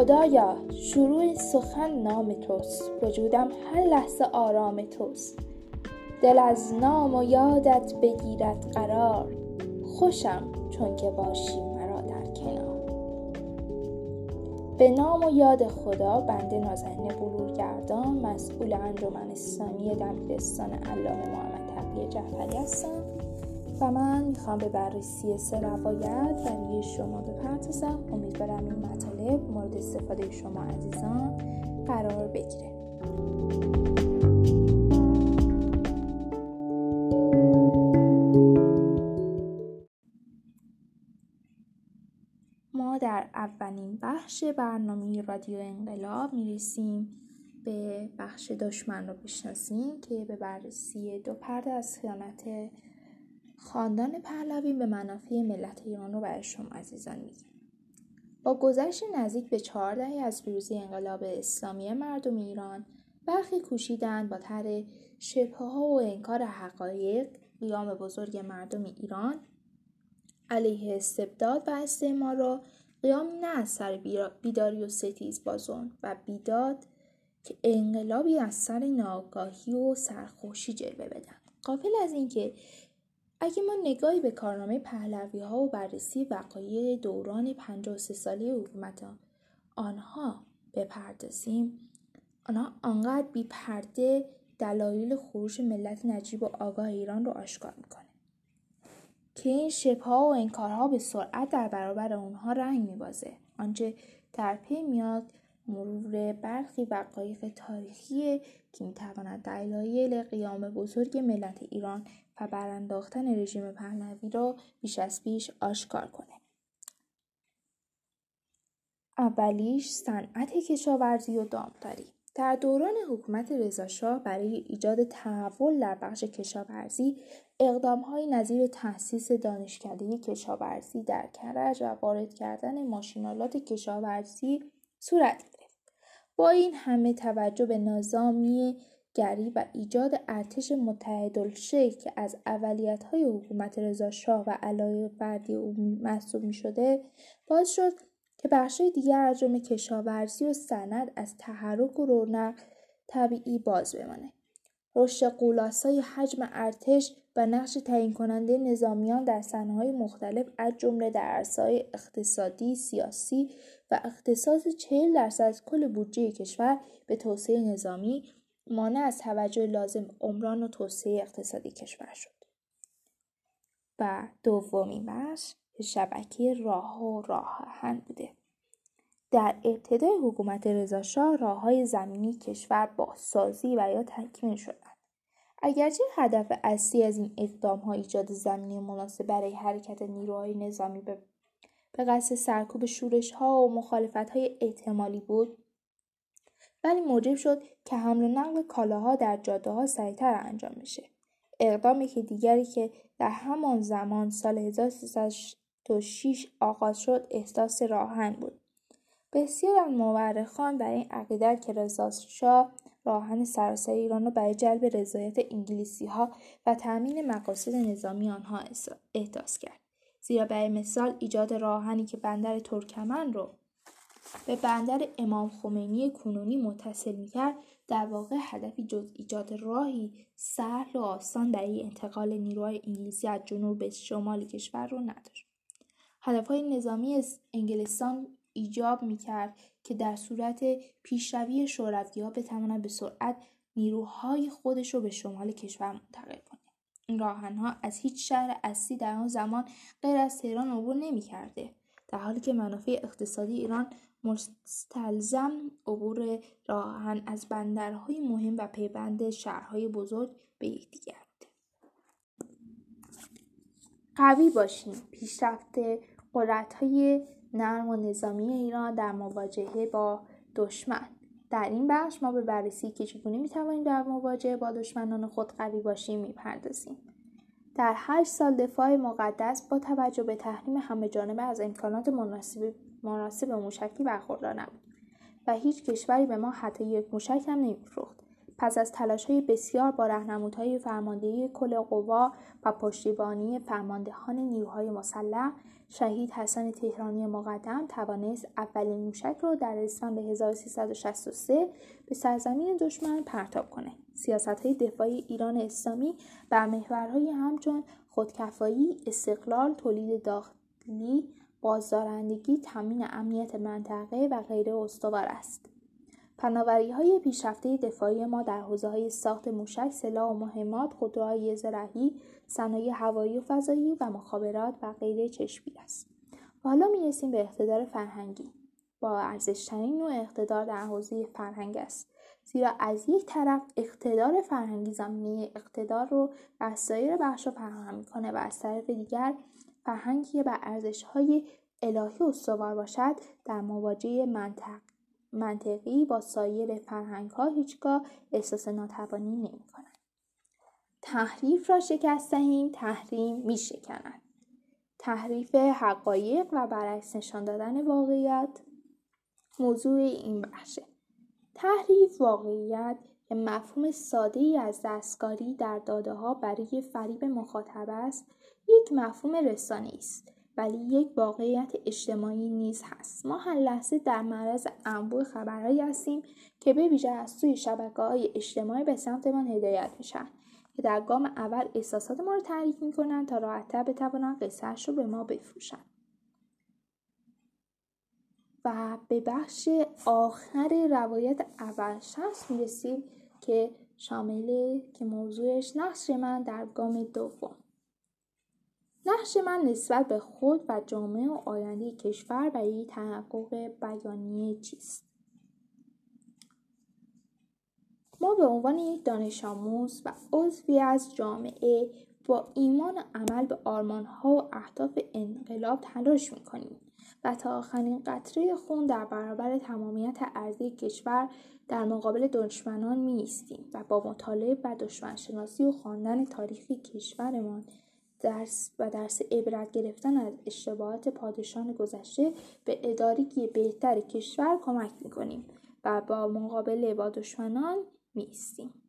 خدایا شروع سخن نام توست. وجودم هر لحظه آرام توست. دل از نام و یادت بگیرد قرار. خوشم چون که باشی مرا در کنار. به نام و یاد خدا بنده نازنین بلورگردان مسئول انجمن اسلامی دبیرستان علامه محمد تقی جعفری هستم و من می‌خوام به بررسی سه روایت برای شما بپردازم. امیدوارم این مطالب مورد استفاده شما عزیزان قرار بگیره. ما در اولین بخش برنامه رادیو انقلاب می‌رسیم به بخش دشمن رو بشناسیم که به بررسی دو پرده از خیانت خاندان پهلوی به منافع ملت ایران رو برای شما عزیزان میگیم با گذشت نزدیک به چهار دهه از پیروزی انقلاب اسلامی مردم ایران برخی کوشیدند با طرح شبهه ها و انکار حقایق قیام بزرگ مردم ایران علیه استبداد و استعمار را قیام نه از سر بیداری و ستیز بازون و بیداد که انقلابی از سر ناگاهی و سرخوشی جلوه بدن. قافل از اینکه اگه ما نگاهی به کارنامه پهلوی ها و بررسی وقایع دوران 53 ساله حکومت آنها بپردازیم آنها آنقدر بی پرده دلایل خروش ملت نجیب و آگاه ایران رو آشکار می‌کنه که این شبها و انکارها به سرعت در برابر اونها رنگ میبازه. آنچه در پی میاد مرور برخی وقایق تاریخی که می‌تواند دلایل قیام بزرگ ملت ایران و برانداختن رژیم پهلوی را بیش از پیش آشکار کنه. اولیش صنعت کشاورزی و دامداری در دوران حکومت رضاشاه برای ایجاد تحول در بخش کشاورزی اقدامهایی نظیر تأسیس دانشکده کشاورزی در کرج و وارد کردن ماشینالات کشاورزی صورت گرفت با این همه توجه به نظامی گری و ایجاد ارتش متحدالشکل که از های حکومت رضاشاه و علایق فردی او محسوب می‌شده باز شد که بخشهای دیگر از جمله کشاورزی و سند از تحرک و رونق طبیعی باز بمانه. رشد قولاسای حجم ارتش و نقش تعیین کننده نظامیان در های مختلف از جمله در عرصه‌های اقتصادی، سیاسی و اختصاص 40 درصد کل بودجه کشور به توسعه نظامی مانع از توجه لازم عمران و توسعه اقتصادی کشور شد. و دومین بخش شبکه راه و راه آهن بوده. در ابتدای حکومت رضاشاه راههای زمینی کشور بازسازی و یا تکمیل شدند. اگرچه هدف اصلی از این اقدام ها ایجاد زمینی مناسب برای حرکت نیروهای نظامی به قصد سرکوب شورش ها و مخالفت های احتمالی بود ولی موجب شد که حمل و نقل کالاها در جاده ها سریعتر انجام بشه. اقدامی که دیگری که در همان زمان سال 1306 آغاز شد احساس راهن بود. بسیار از مورخان برای این عقیده که رضا شاه راهن سراسر ایران را برای جلب رضایت انگلیسی ها و تأمین مقاصد نظامی آنها احداث کرد. زیرا برای مثال ایجاد راهنی که بندر ترکمن رو به بندر امام خمینی کنونی متصل می‌کرد در واقع هدفی جز ایجاد راهی سهل و آسان برای انتقال نیروهای انگلیسی از جنوب به شمال کشور رو نداشت. هدفهای نظامی انگلستان ایجاب می‌کرد که در صورت پیشروی ها بتواند به سرعت نیروهای خودش رو به شمال کشور منتقل کنه این راهنها از هیچ شهر اصلی در آن زمان غیر از تهران عبور نمی‌کرده در حالی که منافع اقتصادی ایران مستلزم عبور راهن از بندرهای مهم و پیوند شهرهای بزرگ به یکدیگر قوی باشیم. پیشرفت قدرت‌های نرم و نظامی ایران در مواجهه با دشمن. در این بخش ما به بررسی که چگونه می‌توانیم در مواجهه با دشمنان خود قوی باشیم می‌پردازیم. در هشت سال دفاع مقدس با توجه به تحریم همه جانبه از امکانات مناسب مناسب موشکی برخوردار نبود و هیچ کشوری به ما حتی یک موشک هم نمیفروخت پس از تلاش های بسیار با رهنمودهای فرماندهی کل قوا و پشتیبانی فرماندهان نیروهای مسلح شهید حسن تهرانی مقدم توانست اولین موشک را در اسفند 1363 به سرزمین دشمن پرتاب کنه. سیاست های دفاعی ایران اسلامی بر محورهای همچون خودکفایی، استقلال، تولید داخلی، بازدارندگی، تامین امنیت منطقه و غیره استوار است. پناوری های پیشرفته دفاعی ما در حوزه های ساخت موشک، سلاح و مهمات، خودروهای زرعی، صنایع هوایی و فضایی و مخابرات و غیره چشمگیر است. و حالا می‌رسیم به اقتدار فرهنگی. با ارزشترین نوع اقتدار در حوزه فرهنگ است. زیرا از یک طرف اقتدار فرهنگی زمینه اقتدار رو بر سایر بخشها فراهم می‌کنه و از طرف دیگر فرهنگی بر ارزشهای الهی استوار باشد در مواجهه منطق منطقی با سایر فرهنگ ها هیچگاه احساس ناتوانی نمی کنند. تحریف را شکست دهیم تحریم می شکند. تحریف حقایق و برعکس نشان دادن واقعیت موضوع این بخشه. تحریف واقعیت مفهوم ساده ای از دستکاری در داده ها برای فریب مخاطب است یک مفهوم رسانه است ولی یک واقعیت اجتماعی نیز هست. ما هر لحظه در معرض انبوه خبرهایی هستیم که به ویژه از سوی شبکه های اجتماعی به سمتمان هدایت میشن که در گام اول احساسات ما رو تحریک می‌کنن تا راحتتر بتوانند قصهش رو به ما بفروشن. و به بخش آخر روایت اول شخص می‌رسیم که شامل که موضوعش نقش من در گام دوم. نقش من نسبت به خود و جامعه و آینده کشور برای تحقق بیانیه چیست؟ ما به عنوان یک دانش آموز و عضوی از جامعه با ایمان و عمل به آرمانها و اهداف انقلاب تلاش می‌کنیم. و تا آخرین قطره خون در برابر تمامیت ارضی کشور در مقابل دشمنان می و با مطالعه و دشمنشناسی و خواندن تاریخ کشورمان درس و درس عبرت گرفتن از اشتباهات پادشاهان گذشته به ادارگی بهتر کشور کمک می‌کنیم و با مقابله با دشمنان میستیم.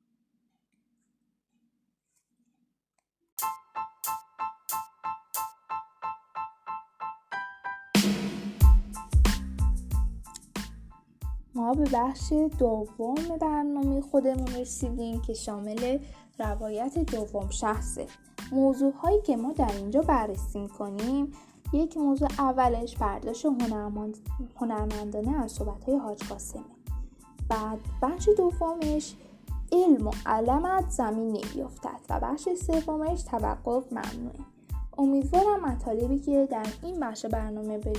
ما به بخش دوم برنامه خودمون رسیدیم که شامل روایت دوم شخصه. موضوع هایی که ما در اینجا بررسی کنیم یک موضوع اولش برداشت هنرمند... هنرمندانه از صحبت های حاج قاسمه بعد بخش دومش علم و علمت زمین نمیافتد و بخش سومش توقف ممنوعه. امیدوارم مطالبی که در این بخش برنامه به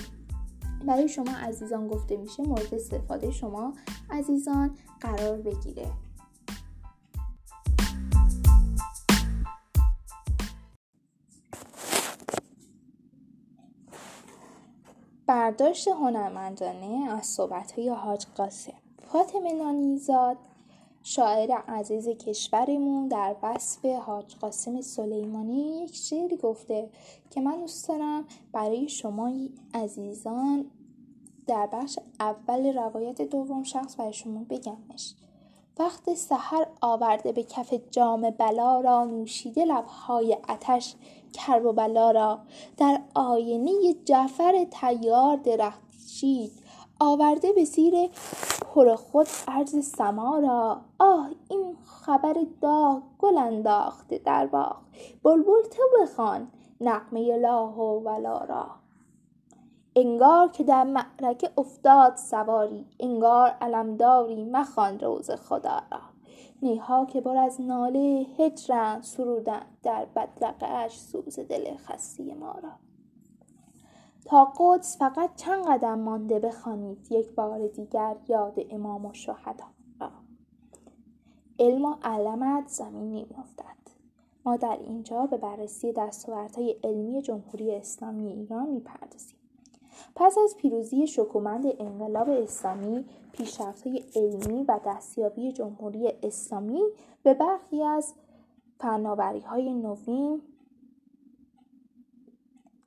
برای شما عزیزان گفته میشه مورد استفاده شما عزیزان قرار بگیره. برداشت هنرمندانه از صحبتهای حاج قاسم. فاطمه نانیزاد شاعر عزیز کشورمون در وصف حاج قاسم سلیمانی یک شعری گفته که من دوست دارم برای شما عزیزان در بخش اول روایت دوم شخص برای شما بگمش. وقت سحر آورده به کف جام بلا را نوشیده لبهای اتش کرب و بلا را. در آینه جعفر تیار درخشید آورده به زیر پر خود عرض سما را آه این خبر داغ گل انداخته در باغ. بلبل تو بخوان نقمه لا و ولا را. انگار که در معرکه افتاد سواری انگار علمداری مخوان روز خدا را. نیها که بر از ناله هجرند سرودن در بدرقه اش سوز دل خسته ما را. تا قدس فقط چند قدم مانده بخوانید. یک بار دیگر یاد امام و شهدا. علم و علمت زمین نمیافتد ما در اینجا به بررسی دستاوردهای علمی جمهوری اسلامی ایران می‌پردازیم. پس از پیروزی شکومند انقلاب اسلامی پیشرفتهای علمی و دستیابی جمهوری اسلامی به برخی از فناوری های نوین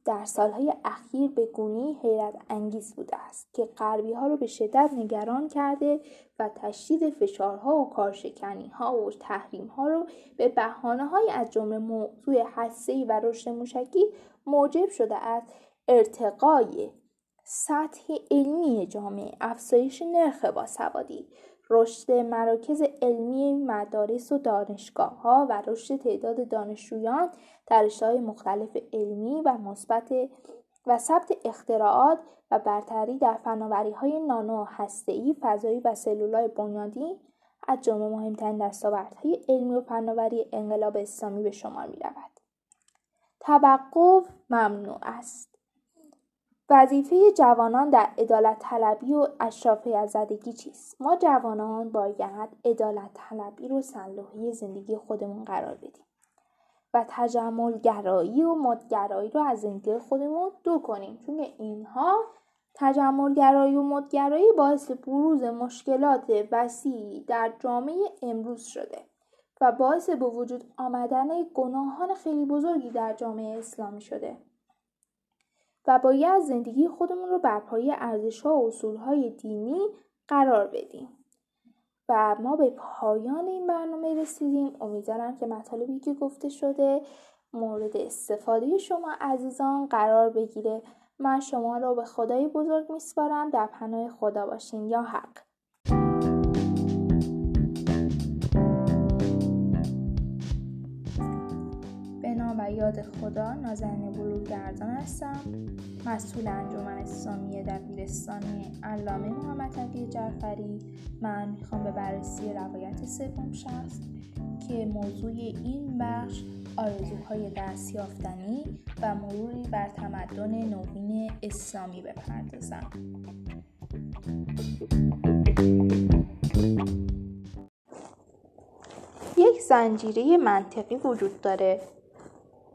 در سالهای اخیر به گونی حیرت انگیز بوده است که غربی ها رو به شدت نگران کرده و تشدید فشارها و کارشکنی ها و تحریم ها رو به بحانه های از جمله موضوع حسهی و رشد موشکی موجب شده است. ارتقای سطح علمی جامعه افزایش نرخ باسوادی رشد مراکز علمی مدارس و دانشگاه ها و رشد تعداد دانشجویان رشته‌های مختلف علمی و مثبت و ثبت اختراعات و برتری در فناوری های نانو هسته‌ای فضایی و سلولای بنیادی از جمله مهمترین دستاوردهای علمی و فناوری انقلاب اسلامی به شمار می رود. توقف ممنوع است. وظیفه جوانان در عدالت طلبی و اشرافی از زدگی چیست؟ ما جوانان باید عدالت طلبی رو سلوحی زندگی خودمون قرار بدیم و تجمل گرایی و مدگرایی رو از زندگی خودمون دور کنیم. چون اینها تجمل گرایی و مدگرایی باعث بروز مشکلات وسیعی در جامعه امروز شده و باعث به وجود آمدن گناهان خیلی بزرگی در جامعه اسلامی شده و باید زندگی خودمون رو بر پایه ارزش‌ها و اصولهای دینی قرار بدیم. و ما به پایان این برنامه رسیدیم. امیدوارم که مطالبی که گفته شده مورد استفاده شما عزیزان قرار بگیره. من شما را به خدای بزرگ میسپارم. در پناه خدا باشین. یا حق. یاد خدا نازنین بلوگردان هستم. مسئول انجمن اسلامی دبیرستانی علامه محمد جعفری. من می‌خوام به بررسی روایت سوم شخص که موضوع این بخش آرزوهای دستیافتنی و مروری بر تمدن نوین اسلامی بپردازم. یک زنجیره منطقی وجود داره.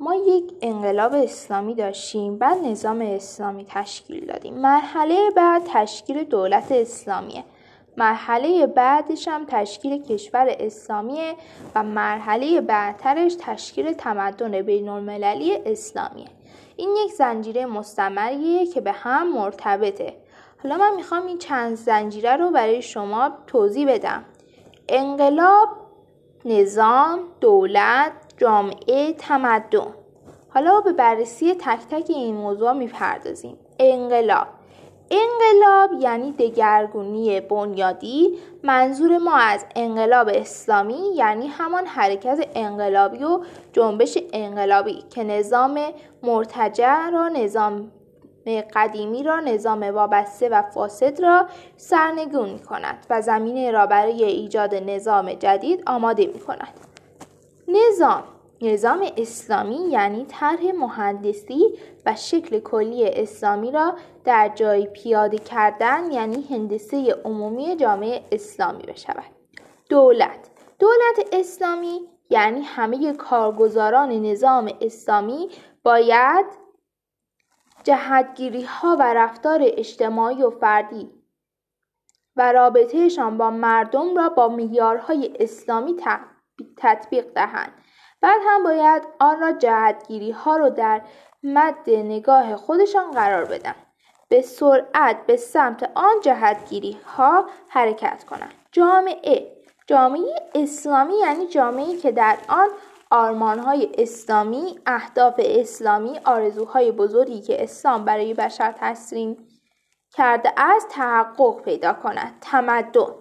ما یک انقلاب اسلامی داشتیم بعد نظام اسلامی تشکیل دادیم. مرحله بعد تشکیل دولت اسلامیه. مرحله بعدش هم تشکیل کشور اسلامیه و مرحله بعدترش تشکیل تمدن بین المللی اسلامیه. این یک زنجیره مستمریه که به هم مرتبطه. حالا من می‌خوام این چند زنجیره رو برای شما توضیح بدم. انقلاب نظام دولت جامعه تمدن. حالا به بررسی تک تک این موضوع می‌پردازیم. انقلاب. انقلاب یعنی دگرگونی بنیادی. منظور ما از انقلاب اسلامی یعنی همان حرکت انقلابی و جنبش انقلابی که نظام مرتجع را نظام قدیمی را نظام وابسته و فاسد را سرنگون می کند و زمینه را برای ایجاد نظام جدید آماده می کند. نظام. نظام اسلامی یعنی طرح مهندسی و شکل کلی اسلامی را در جای پیاده کردن یعنی هندسه عمومی جامعه اسلامی بشود. دولت. دولت اسلامی یعنی همه کارگزاران نظام اسلامی باید جهتگیری ها و رفتار اجتماعی و فردی و رابطهشان با مردم را با معیارهای اسلامی تطبیق دهند. بعد هم باید آن را جهتگیری ها رو در مد نگاه خودشان قرار بدن. به سرعت به سمت آن جهتگیری ها حرکت کنند جامعه. جامعه اسلامی یعنی جامعه که در آن های اسلامی، اهداف اسلامی، آرزوهای بزرگی که اسلام برای بشر تسلیم کرده است تحقق پیدا کند. تمدن.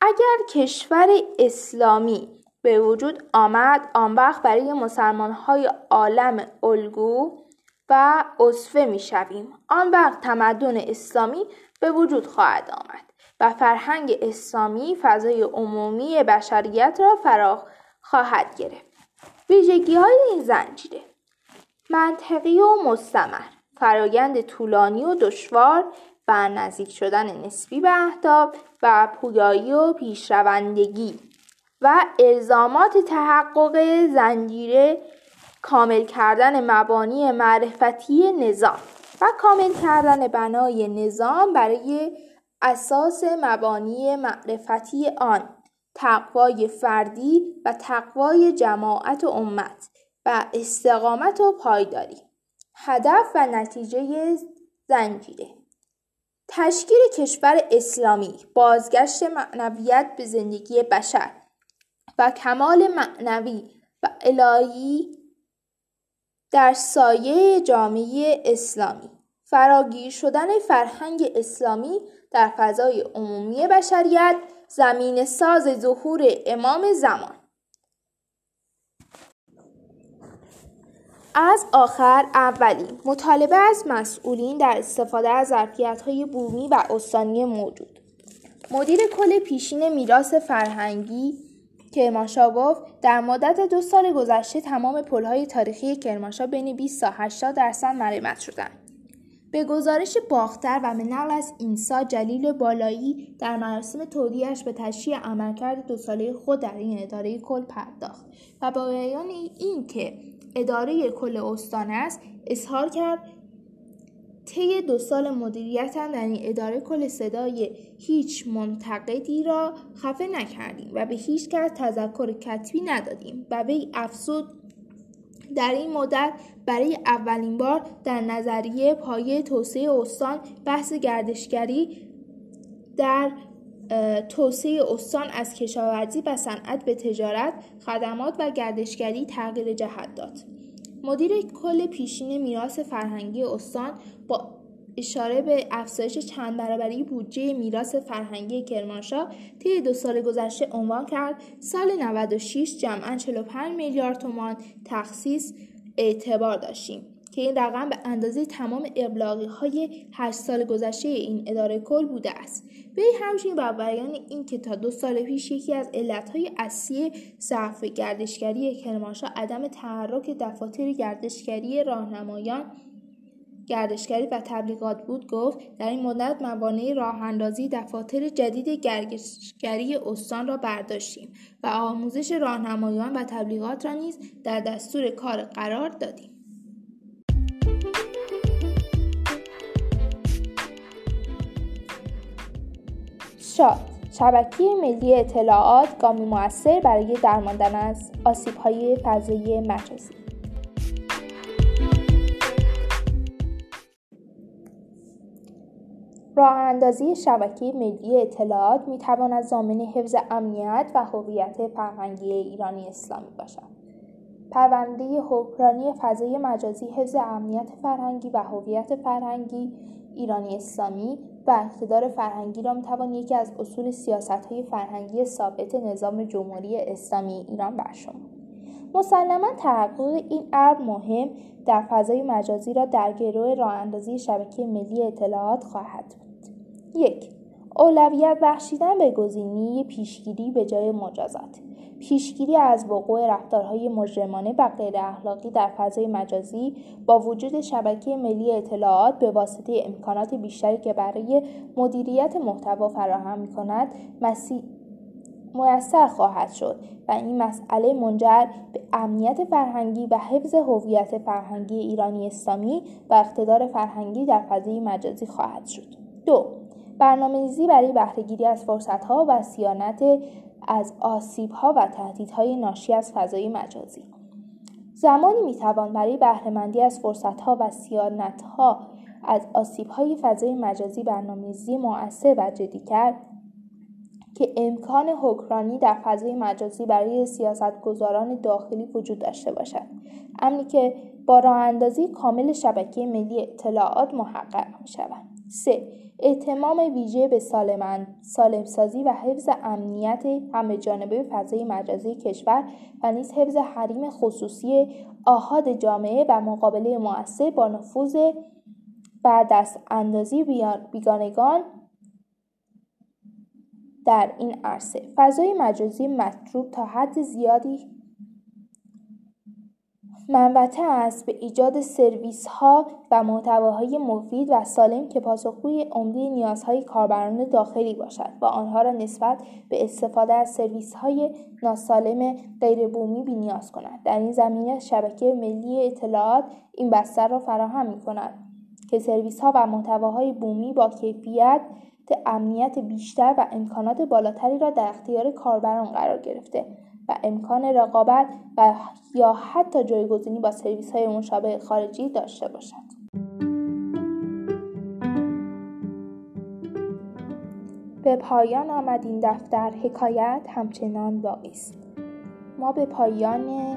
اگر کشور اسلامی به وجود آمد آن وقت برای مسلمان های عالم الگو و اصفه می شویم. آن وقت تمدن اسلامی به وجود خواهد آمد و فرهنگ اسلامی فضای عمومی بشریت را فرا خواهد گرفت. ویژگی های این زنجیره منطقی و مستمر فرایند طولانی و دشوار و نزدیک شدن نسبی به اهداف و پویایی و پیشروندگی و الزامات تحقق زنجیره کامل کردن مبانی معرفتی نظام و کامل کردن بنای نظام برای اساس مبانی معرفتی آن تقوای فردی و تقوای جماعت و امت و استقامت و پایداری هدف و نتیجه زنجیره. تشکیل کشور اسلامی بازگشت معنویت به زندگی بشر و کمال معنوی و الهی در سایه جامعه اسلامی. فراگیر شدن فرهنگ اسلامی در فضای عمومی بشریت زمین ساز ظهور امام زمان. از آخر اولی مطالبه از مسئولین در استفاده از های بومی و استانی موجود. مدیر کل پیشین میراث فرهنگی کرمانشاه گفت در مدت دو سال گذشته تمام پلهای تاریخی کرمانشاه بین 20 تا 80 درصد مرمت شدند. به گزارش باختر و به نقل از اینسا جلیل بالایی در مراسم تودیعش به تشریح عملکرد دو ساله خود در این اداره کل پرداخت و با بیان اینکه اداره کل استان است اظهار کرد طی دو سال مدیریتم در این اداره کل صدای هیچ منتقدی را خفه نکردیم و به هیچ کس تذکر کتبی ندادیم و وی افزود. در این مدت برای اولین بار در نظریه پایه توسعه استان بحث گردشگری در توسعه استان از کشاورزی و صنعت به تجارت، خدمات و گردشگری تغییر جهت داد. مدیر کل پیشین میراث فرهنگی استان با اشاره به افزایش چند برابری بودجه میراث فرهنگی کرمانشاه طی دو سال گذشته عنوان کرد سال 96 جمعا 45 میلیارد تومان تخصیص اعتبار داشتیم که این رقم به اندازه تمام ابلاغی های 8 سال گذشته این اداره کل بوده است. وی همچنین بر بیان اینکه تا دو سال پیش یکی از علتهای اصلی ضعف گردشگری کرمانشاه عدم تحرک دفاتر گردشگری راهنمایان گردشگری و تبلیغات بود گفت در این مدت موانع راه اندازی دفاتر جدید گردشگری استان را برداشتیم و آموزش راهنمایان و تبلیغات را نیز در دستور کار قرار دادیم. شاد شبکه ملی اطلاعات گامی موثر برای درماندن از آسیب‌های فضایی مجازی راه اندازی شبکه ملی اطلاعات می تواند ضامن حفظ امنیت و هویت فرهنگی ایرانی اسلامی باشد. پرونده حکمرانی فضای مجازی حفظ امنیت فرهنگی و هویت فرهنگی ایرانی اسلامی و اقتدار فرهنگی را می‌توان یکی از اصول سیاست های فرهنگی ثابت نظام جمهوری اسلامی ایران برشمرد مسلما تحقق این امر مهم در فضای مجازی را در گروه راه اندازی شبکه ملی اطلاعات خواهد بود. یک اولویت بخشیدن به گزینه پیشگیری به جای مجازات. پیشگیری از وقوع رفتارهای مجرمانه و غیر اخلاقی در فضای مجازی با وجود شبکه ملی اطلاعات به واسطه امکانات بیشتری که برای مدیریت محتوا فراهم می کند خواهد شد و این مسئله منجر به امنیت فرهنگی و حفظ هویت فرهنگی ایرانی اسلامی و اقتدار فرهنگی در فضای مجازی خواهد شد. دو برنامه‌ریزی برای بهرهگیری از فرصتها و سیانت از آسیبها و تهدیدهای ناشی از فضای مجازی زمانی می‌توان برای بهرهمندی از فرصتها و سیانتها از آسیبهای فضای مجازی برنامه‌ریزی مؤثر و جدی کرد که امکان حکرانی در فضای مجازی برای سیاستگزاران داخلی وجود داشته باشد امنی که با راه اندازی کامل شبکه ملی اطلاعات محقق می شود. 3. اعتمام ویژه به سالم سازی و حفظ امنیت همه جانبه فضای مجازی کشور و نیز حفظ حریم خصوصی آهاد جامعه و مقابله مؤثر با نفوذ و دست اندازی بیگانگان در این عرصه. فضای مجازی مطلوب تا حد زیادی منوطه است به ایجاد سرویس ها و محتواهای مفید و سالم که پاسخگوی عمده نیازهای کاربران داخلی باشد و آنها را نسبت به استفاده از سرویس های ناسالم غیر بومی بینیاز کند. در این زمینه شبکه ملی اطلاعات این بستر را فراهم می کند که سرویس ها و محتواهای بومی با کیفیت امنیت بیشتر و امکانات بالاتری را در اختیار کاربران قرار گرفته. و امکان رقابت و یا حتی جایگزینی با سرویس های مشابه خارجی داشته باشد. به پایان آمد این دفتر. حکایت همچنان باقی است. ما به پایان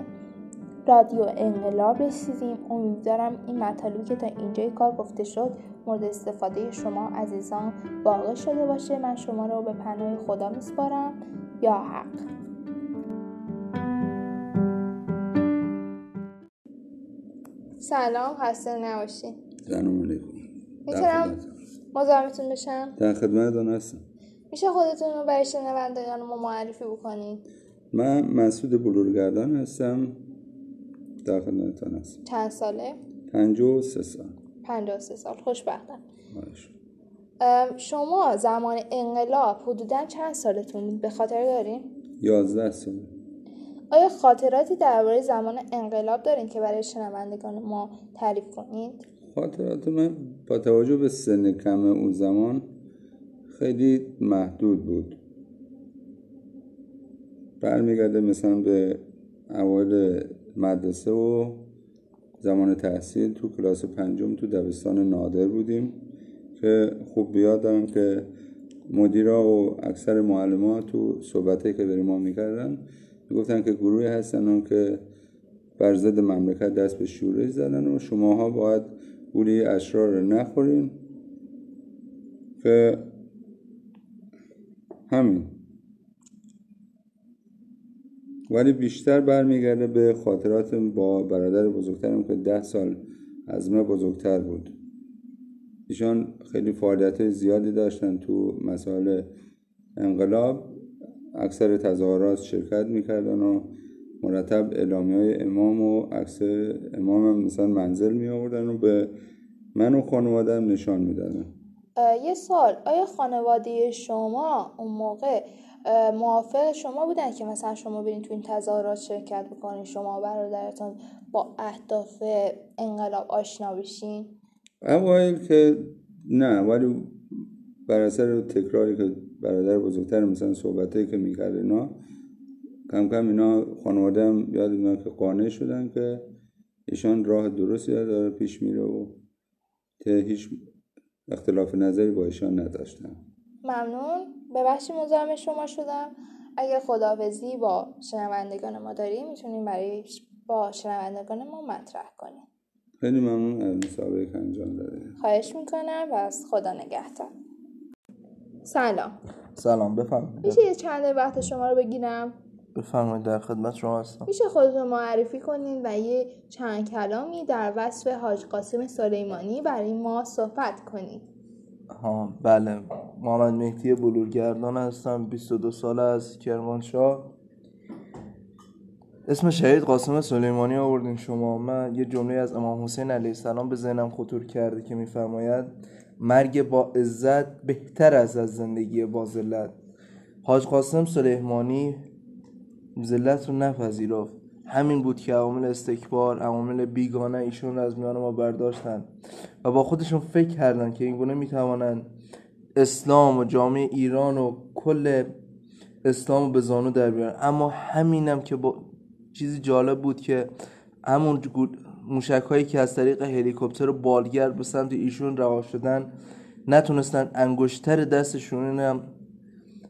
رادیو انقلاب رسیدیم. امیدوارم این مطالبی که تا اینجای کار گفته شد مورد استفاده شما عزیزان واقع شده باشه. من شما رو به پناه خدا میسپارم. یا حق. سلام خسته نباشین سلام علیکم. می‌تونم مزاحمتون بشم؟ در خدمتتون هستم. میشه خودتون رو برای شنوندگان ما معرفی بکنید من مسعود بلورگردان هستم. در خدمتتون هستم. چند ساله؟ پنجاه و سه سال. پنجاه و سه سال. خوشبختم. شما زمان انقلاب حدودا چند سالتون به خاطر دارین؟ یازده سال. آیا خاطراتی درباره زمان انقلاب دارین که برای شنوندگان ما تعریف کنید؟ خاطرات من با توجه به سن کم اون زمان خیلی محدود بود. برمیگرده مثلا به اوایل مدرسه و زمان تحصیل تو کلاس پنجم تو دبستان نادر بودیم که خوب بیاد دارم که مدیرا و اکثر معلمات تو صحبته که برای ما می‌کردن می‌گفتن که گروهی هستن اون که بر ضد مملکت دست به شورش زدن و شماها باید گولی اشرار رو نخورین. که همین. ولی بیشتر برمیگرده به خاطرات با برادر بزرگترم که ده سال از من بزرگتر بود. ایشان خیلی فعالیت زیادی داشتن تو مسائل انقلاب. اکثر تظاهرات شرکت می‌کردن و مرتب اعلامی های امام و عکس امام هم مثلا منزل می آوردن و به من و خانوادم نشان می‌دادن. یه سال آیا خانواده شما اون موقع موافق شما بودن که مثلا شما برین تو این تظاهرات شرکت بکنین شما و برادرتون با اهداف انقلاب آشنا بشین؟ اوایل که نه ولی بر اثر تکراری که برادر بزرگتر مثلا صحبته که می‌کرد اینا کم کم اینا خانواده هم یاد میاد که قانع شدن که ایشان راه درستی داره پیش میره و که هیچ اختلاف نظری با ایشان نداشتن. ممنون. ببخشید مزاحم شما شدم. اگر خداحافظی با شنوندگان ما داریم می‌تونیم برای با شنوندگان ما مطرح کنیم. خیلی ممنون از مسابقه انجام داده خواهش می‌کنم و از خدا نگهدار. سلام. سلام بفرمایید. میشه یه چند وقت شما رو بگیرم؟ بفرمایید در خدمت شما هستم. میشه خودتون معرفی کنین و یه چند کلامی در وصف حاج قاسم سلیمانی برای ما صحبت کنید ها بله. محمد مهدی بلورگردان هستم 22 ساله از کرمانشاه. اسم شهید قاسم سلیمانی آوردین شما. من یه جمله از امام حسین علیه السلام به ذهنم خطور کرده که میفرماید. مرگ با عزت بهتر است از زندگی با ذلت. حاج قاسم سلیمانی ذلت رو نپذیرفت. همین بود که عوامل استکبار عوامل بیگانه ایشون از میان ما برداشتن و با خودشون فکر کردن که اینگونه می‌توانند اسلام و جامعه ایران و کل اسلام رو به زانو در بیارن. اما همینم که با چیزی جالب بود که همون موشک هایی که از طریق هلیکوپتر و بالگر به سمت ایشون رها شدن نتونستن انگشتر دستشون هم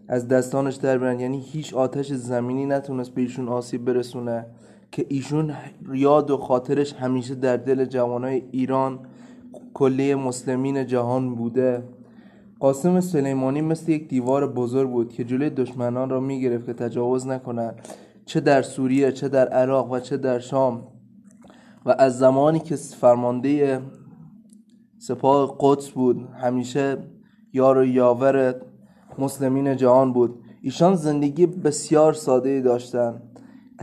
از دستانش در برن یعنی هیچ آتش زمینی نتونست به ایشون آسیب برسونه که ایشون یاد و خاطرش همیشه در دل جوانای ایران کلیه مسلمین جهان بوده. قاسم سلیمانی مثل یک دیوار بزرگ بود که جلوی دشمنان را می‌گرفت که تجاوز نکنند. چه در سوریه چه در عراق و چه در شام. و از زمانی که فرمانده سپاه قدس بود همیشه یار و یاور مسلمین جهان بود. ایشان زندگی بسیار ساده داشتن.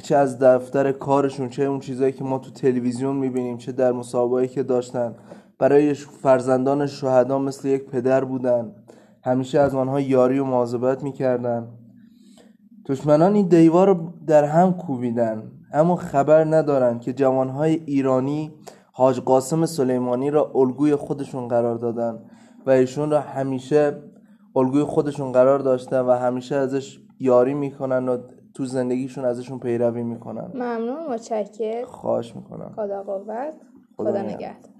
چه از دفتر کارشون چه اون چیزایی که ما تو تلویزیون می‌بینیم چه در مسابقه که داشتن. برای فرزندان شهدا مثل یک پدر بودن. همیشه از آنها یاری و مواظبت می‌کردن. دشمنان این دیوار رو در هم کوبیدن. اما خبر ندارن که جوانهای ایرانی حاج قاسم سلیمانی را الگوی خودشون قرار دادن و ایشون را همیشه الگوی خودشون قرار داشتن و همیشه ازش یاری می‌کنن و تو زندگیشون ازشون پیروی می‌کنن. ممنون متشکر خواهش می‌کنم. خدا قوت خدا خدا. نگهدار.